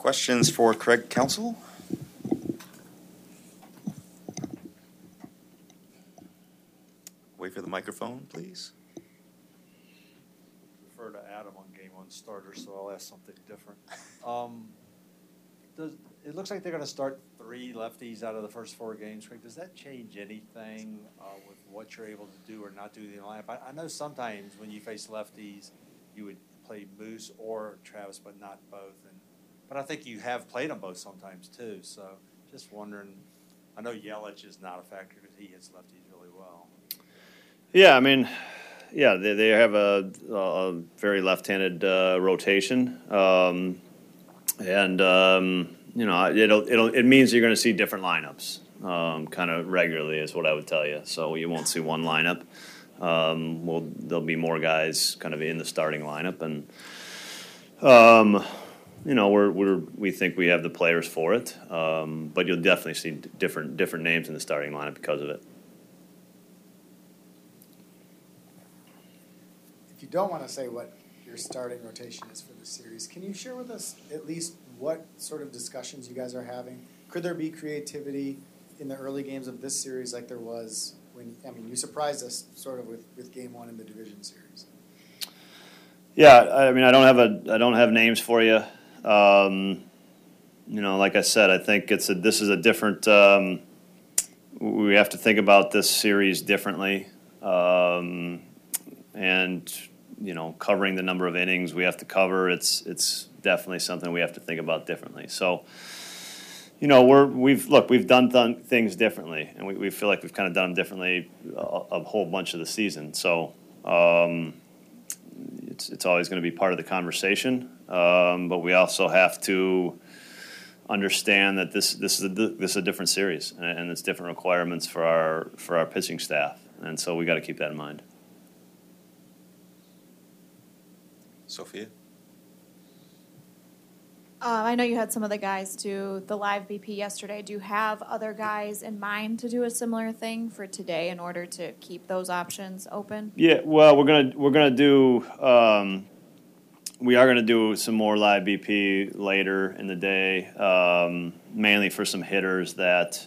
Questions for Craig Counsell? Wait for the microphone, please. Refer to Adam on game one starter, so I'll ask something different. Um, Does, it looks like they're gonna start three lefties out of the first four games, Craig. Does that change anything uh, with what you're able to do or not do in the lineup? I, I know sometimes when you face lefties, you would play Moose or Travis, but not both. And But I think you have played them both sometimes too, so just wondering, I know Yelich is not a factor because he hits lefties really well. Yeah, I mean, yeah, they, they have a, a very left-handed uh, rotation, um, and um, you know it'll, it'll it means you're going to see different lineups, um, kind of regularly is what I would tell you. So you won't see one lineup. Um, well, there'll be more guys kind of in the starting lineup, and um, you know we're, we're we think we have the players for it, um, but you'll definitely see different different names in the starting lineup because of it. If you don't want to say what your starting rotation is for the series, can you share with us at least what sort of discussions you guys are having? Could there be creativity in the early games of this series like there was when, I mean, you surprised us sort of with, with game one in the division series? Yeah, I mean, I don't have a, I don't have names for you. Um, you know, like I said, I think it's a, this is a different. Um, we have to think about this series differently, um, and you know, covering the number of innings we have to cover. It's it's definitely something we have to think about differently. So, you know, we're we've look we've done th- things differently, and we, we feel like we've kind of done them differently a, a whole bunch of the season. So. Um, it's, it's always going to be part of the conversation, um, but we also have to understand that this this is a this is a different series, and, and it's different requirements for our for our pitching staff, and so we got to keep that in mind. Sophia? Uh, I know you had some of the guys do the live BP yesterday. Do you have other guys in mind to do a similar thing for today in order to keep those options open? Yeah, well, we're gonna we're gonna do um, we are gonna do some more live BP later in the day, um, mainly for some hitters that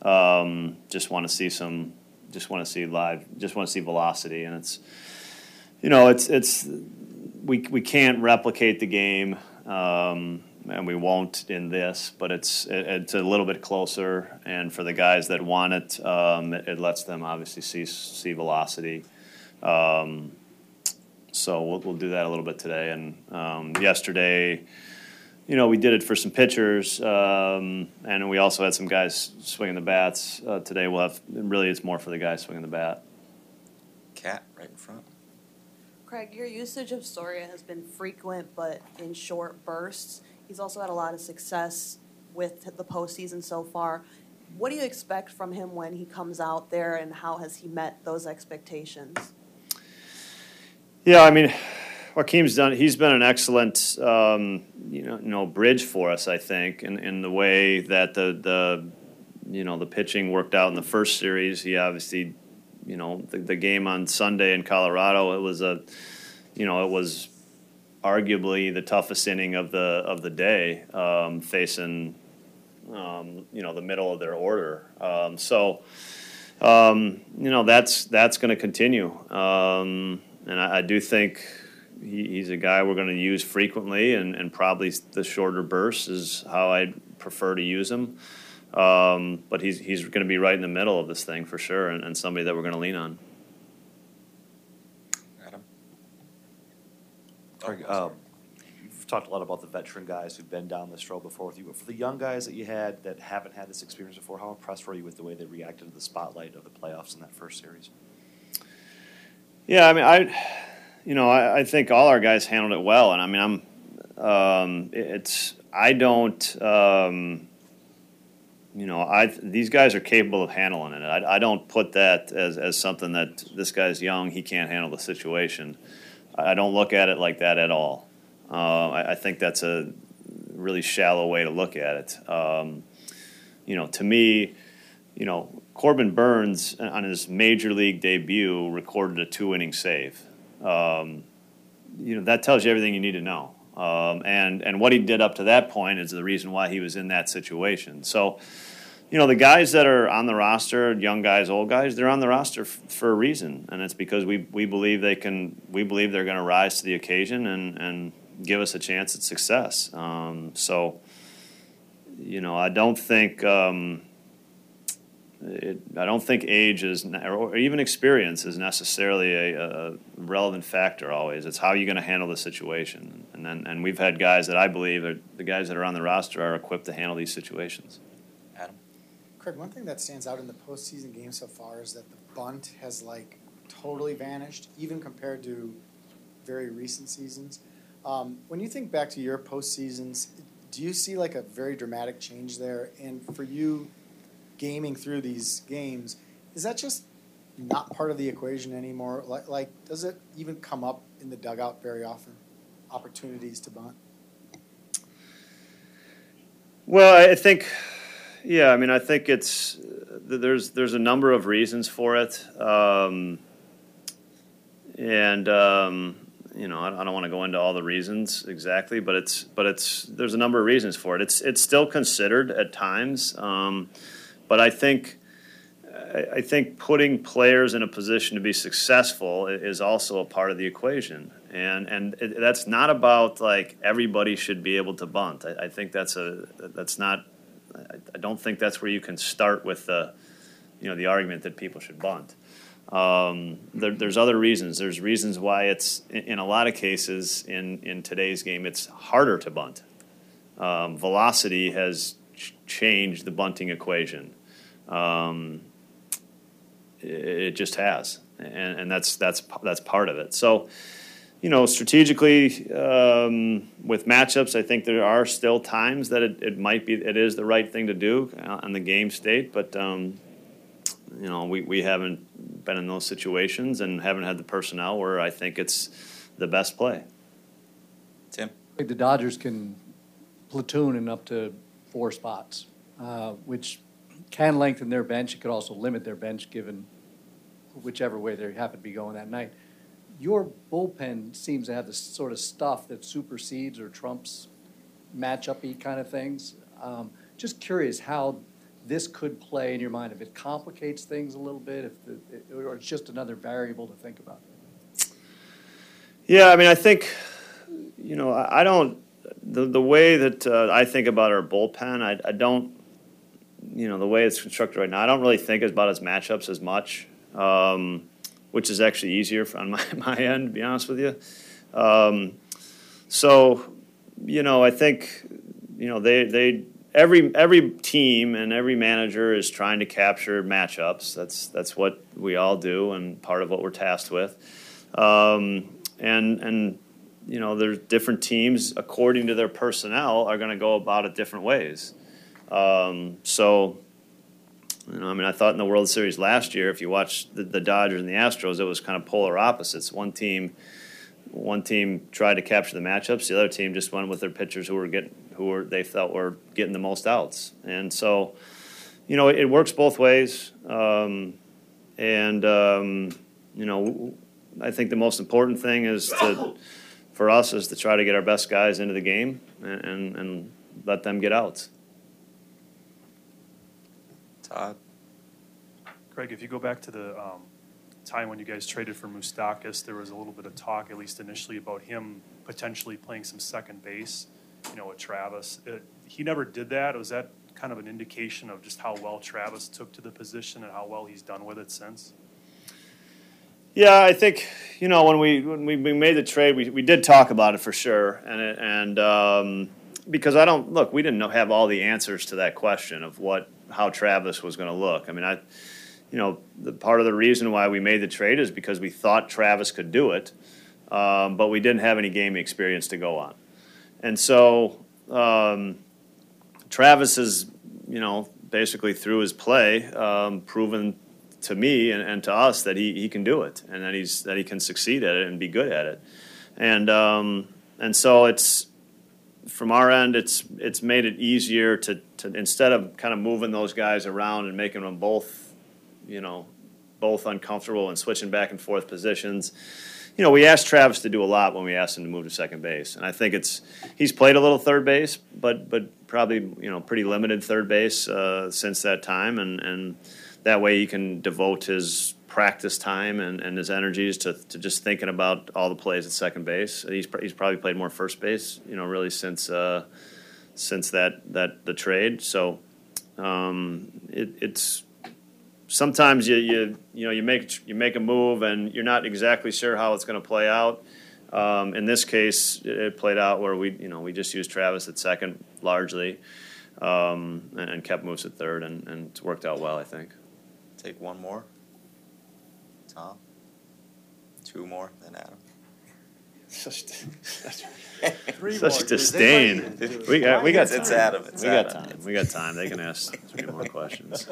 um, just want to see some just want to see live just want to see velocity, and it's you know it's it's we we can't replicate the game. Um, and we won't in this, but it's it, it's a little bit closer. And for the guys that want it, um, it, it, lets them obviously see see velocity. Um, so we'll we'll do that a little bit today. And um, yesterday, you know, we did it for some pitchers, um, and we also had some guys swinging the bats. Uh, today we'll have really it's more for the guys swinging the bat. Cat right in front. Craig, your usage of Soria has been frequent but in short bursts. He's also had a lot of success with the postseason so far. What do you expect from him when he comes out there, and how has he met those expectations? Yeah, I mean, Joakim's done. He's been an excellent, um, you know, you know, bridge for us. I think in, in the way that the the you know the pitching worked out in the first series. He obviously, you know, the, the game on Sunday in Colorado. It was a, you know, it was arguably the toughest inning of the of the day, um, facing um, you know the middle of their order. Um, so um, you know that's that's going to continue, um, and I, I, do think he, he's a guy we're going to use frequently, and, and probably the shorter bursts is how I prefer to use him. Um, but he's he's going to be right in the middle of this thing for sure, and, and somebody that we're going to lean on. Craig, uh, you've talked a lot about the veteran guys who've been down this road before with you, but for the young guys that you had that haven't had this experience before, how impressed were you with the way they reacted to the spotlight of the playoffs in that first series? Yeah, I mean, I, you know, I, I think all our guys handled it well, and I mean, I'm, Um, it's I don't. Um, you know, I these guys are capable of handling it. I, I don't put that as, as something that this guy's young, he can't handle the situation. I don't look at it like that at all. Uh, I, I think that's a really shallow way to look at it. Um, you know, to me, you know, Corbin Burnes on his major league debut recorded a two inning save. Um, you know, that tells you everything you need to know. Um, and and what he did up to that point is the reason why he was in that situation. So, you know, the guys that are on the roster, young guys, old guys, they're on the roster f- for a reason, and it's because we we believe they can. We believe they're going to rise to the occasion and and give us a chance at success. Um, so, you know, I don't think. Um, it, I don't think age is, or even experience is necessarily a, a relevant factor. Always, it's how you're going to handle the situation. And then, and we've had guys that I believe are the guys that are on the roster are equipped to handle these situations. Adam, Craig, one thing that stands out in the postseason game so far is that the bunt has like totally vanished, even compared to very recent seasons. Um, when you think back to your postseasons, do you see like a very dramatic change there? And for you, gaming through these games, is that just not part of the equation anymore? Like, like does it even come up in the dugout very often? Opportunities to bunt. Well, I think, yeah, I mean, I think it's there's there's a number of reasons for it, um, and um, you know, I, I don't want to go into all the reasons exactly, but it's but it's there's a number of reasons for it. It's it's still considered at times, um, but I think. I think putting players in a position to be successful is also a part of the equation, and and it, that's not about like everybody should be able to bunt. I, I think that's a that's not. I, don't think that's where you can start with the, you know, the argument that people should bunt. Um, there, there's other reasons. There's reasons why it's in, in, a lot of cases in in today's game it's harder to bunt. Um, velocity has ch- changed the bunting equation. Um, it just has, and, and that's that's that's part of it. So, you know, strategically um, with matchups, I think there are still times that it, it might be it is the right thing to do on the game state, but um, you know, we, we haven't been in those situations and haven't had the personnel where I think it's the best play. Tim, I think the Dodgers can platoon in up to four spots, uh, which can lengthen their bench. It could also limit their bench given whichever way they happen to be going that night. Your bullpen seems to have the sort of stuff that supersedes or trumps matchup-y kind of things. Um, just curious how this could play in your mind, if it complicates things a little bit, if the, or it's just another variable to think about. Yeah, I mean, I think, you know, I, I don't, the, the way that uh, I think about our bullpen, I, I don't, you know, the way it's constructed right now, I don't really think about its matchups as much um, which is actually easier on my, my end, to be honest with you. Um, so, you know, I think, you know, they, they every every team and every manager is trying to capture matchups. That's that's what we all do, and part of what we're tasked with. Um, and and you know, there's different teams according to their personnel are going to go about it different ways. Um, so you know, I mean, I thought in the World Series last year, if you watch the, the Dodgers and the Astros, it was kind of polar opposites. One team, one team tried to capture the matchups. The other team just went with their pitchers who were getting, who were they felt were getting the most outs. And so, you know, it, it works both ways. Um, and um, you know, I think the most important thing is to, for us, is to try to get our best guys into the game and, and, and let them get out. Todd. Craig, if you go back to the um, time when you guys traded for Moustakas, there was a little bit of talk, at least initially, about him potentially playing some second base, you know, with Travis. It, he never did that. Was that kind of an indication of just how well Travis took to the position and how well he's done with it since? Yeah, I think you know when we when we made the trade, we, we did talk about it for sure, and and um, because I don't look, we didn't know, have all the answers to that question of what how Travis was going to look. I mean, I, you know, the part of the reason why we made the trade is because we thought Travis could do it, um, but we didn't have any game experience to go on. and so um, Travis is, you know, basically through his play, um, proven to me and, and to us that he, he can do it and that he's that he can succeed at it and be good at it, and um, and so it's from our end, it's it's made it easier to, to instead of kind of moving those guys around and making them both, you know, both uncomfortable and switching back and forth positions. You know, we asked Travis to do a lot when we asked him to move to second base, and I think it's he's played a little third base, but but probably you know pretty limited third base uh, since that time, and and that way he can devote his practice time and, and his energies to, to just thinking about all the plays at second base. He's, he's probably played more first base, you know, really since uh, since that that the trade. So um, it, it's sometimes you, you you know you make you make a move and you're not exactly sure how it's going to play out. Um, in this case, it played out where we you know we just used Travis at second largely, um, and, and kept Moose at third, and, and it's worked out well, I think. Take one more. Tom? Two more than Adam? Such, such, Three such more. disdain. We got, we got time. It's Adam, it's we got time. We got time. They can ask three more questions.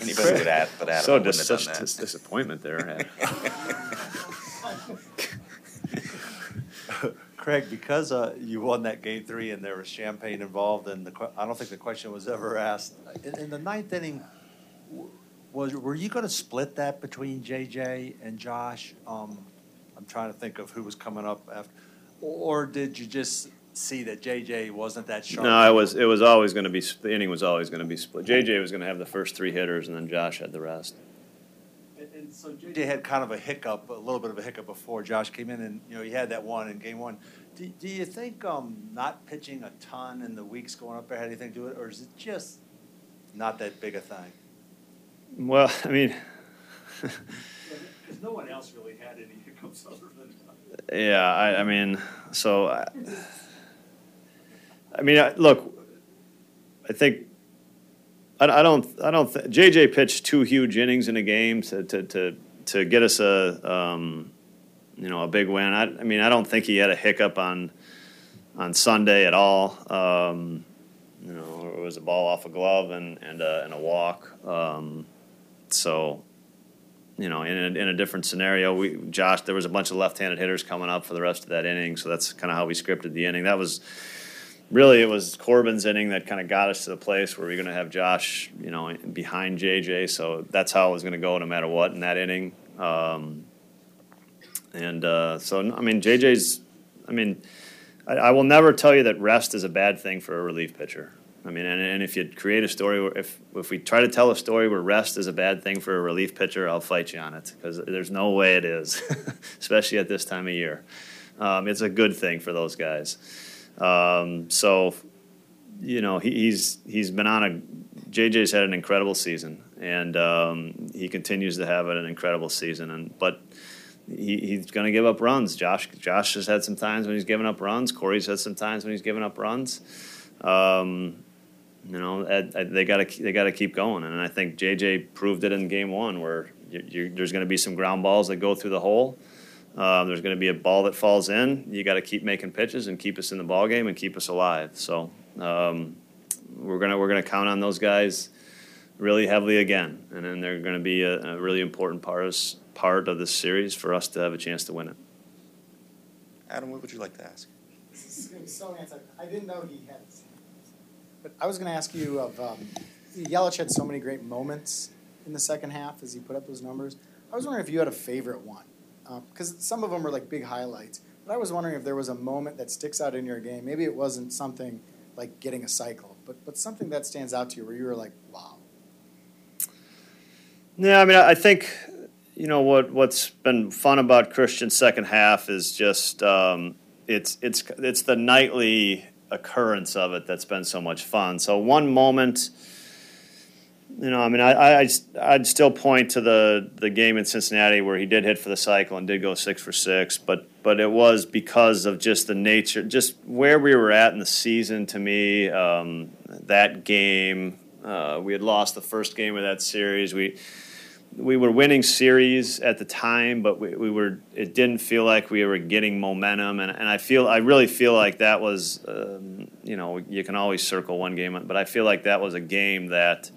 Anybody would add, but Adam So wouldn't dis- have such that. dis- disappointment there. Craig, because uh, you won that game three and there was champagne involved, and the que- I don't think the question was ever asked. In, in the ninth inning, was were you going to split that between JJ and Josh? Um, I'm trying to think of who was coming up after, or did you just see that JJ wasn't that sharp? No, it was it was always going to be the inning was always going to be split. JJ was going to have the first three hitters, and then Josh had the rest. And, and so JJ had kind of a hiccup, a little bit of a hiccup before Josh came in, and you know he had that one in game one. Do, do you think um, not pitching a ton in the weeks going up there had anything to do with it, or is it just not that big a thing? Well, I mean, Because no one else really had any hiccups other than. yeah, I, I mean, so I, I mean, I, look, I think I, I don't I don't th- JJ pitched two huge innings in a game to to to, to get us a um, you know a big win. I, I mean, I don't think he had a hiccup on on Sunday at all. Um, you know, it was a ball off a glove and and a, and a walk. Um, so you know, in a, in a different scenario, we Josh, there was a bunch of left-handed hitters coming up for the rest of that inning, so that's kind of how we scripted the inning. That was really it was Corbin's inning that kind of got us to the place where we are going to have Josh, you know, behind JJ. So that's how it was going to go no matter what in that inning. Um, and uh, so I mean, JJ's, I mean, I, I will never tell you that rest is a bad thing for a relief pitcher. I mean, and, and if you create a story, where if if we try to tell a story where rest is a bad thing for a relief pitcher, I'll fight you on it because there's no way it is, especially at this time of year. Um, it's a good thing for those guys. Um, so, you know, he, he's he's been on a JJ's had an incredible season, and um, he continues to have an incredible season. And but he, he's going to give up runs. Josh Josh has had some times when he's given up runs. Corey's had some times when he's given up runs. Um, you know, they got to they got to keep going, and I think JJ proved it in game one, where you, you, there's going to be some ground balls that go through the hole. Um, there's going to be a ball that falls in. You got to keep making pitches and keep us in the ball game and keep us alive. So um, we're gonna we're gonna count on those guys really heavily again, and then they're going to be a, a really important part of, part of this series for us to have a chance to win it. Adam, what would you like to ask? This is going to be so answered. I didn't know he had. But I was going to ask you of um, Yelich had so many great moments in the second half as he put up those numbers. I was wondering if you had a favorite one because some of them were like big highlights. But I was wondering if there was a moment that sticks out in your game. Maybe it wasn't something like getting a cycle, but but something that stands out to you where you were like, wow. Yeah, I mean, I think you know what what's been fun about Christian's second half is just um, it's it's it's the nightly occurrence of it that's been so much fun. So one moment, you know, I mean, I, I I'd still point to the the game in Cincinnati where he did hit for the cycle and did go six for six, but but it was because of just the nature, just where we were at in the season. To me, um, that game, uh, we had lost the first game of that series. We we were winning series at the time, but we, we were it didn't feel like we were getting momentum, and, and I feel I really feel like that was um, you know you can always circle one game, but I feel like that was a game that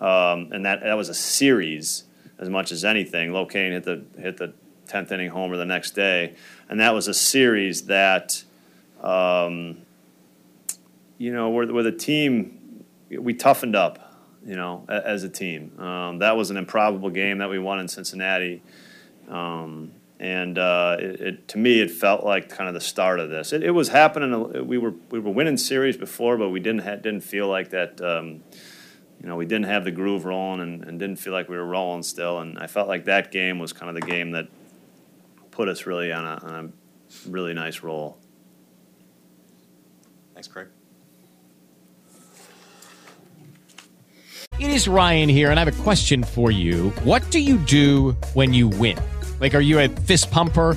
um, and that that was a series as much as anything. Locane hit the hit the tenth inning homer the next day, and that was a series that um, you know where, where the team we toughened up you know, as a team. Um, that was an improbable game that we won in Cincinnati. Um, and uh, it, it, to me, it felt like kind of the start of this. It, it, was happening. We were we were winning series before, but we didn't ha- didn't feel like that. Um, you know, we didn't have the groove rolling, and, and, didn't feel like we were rolling still. And I felt like that game was kind of the game that put us really on a, on a really nice roll. Thanks, Craig. It is Ryan here, and I have a question for you. What do you do when you win? Like, are you a fist pumper?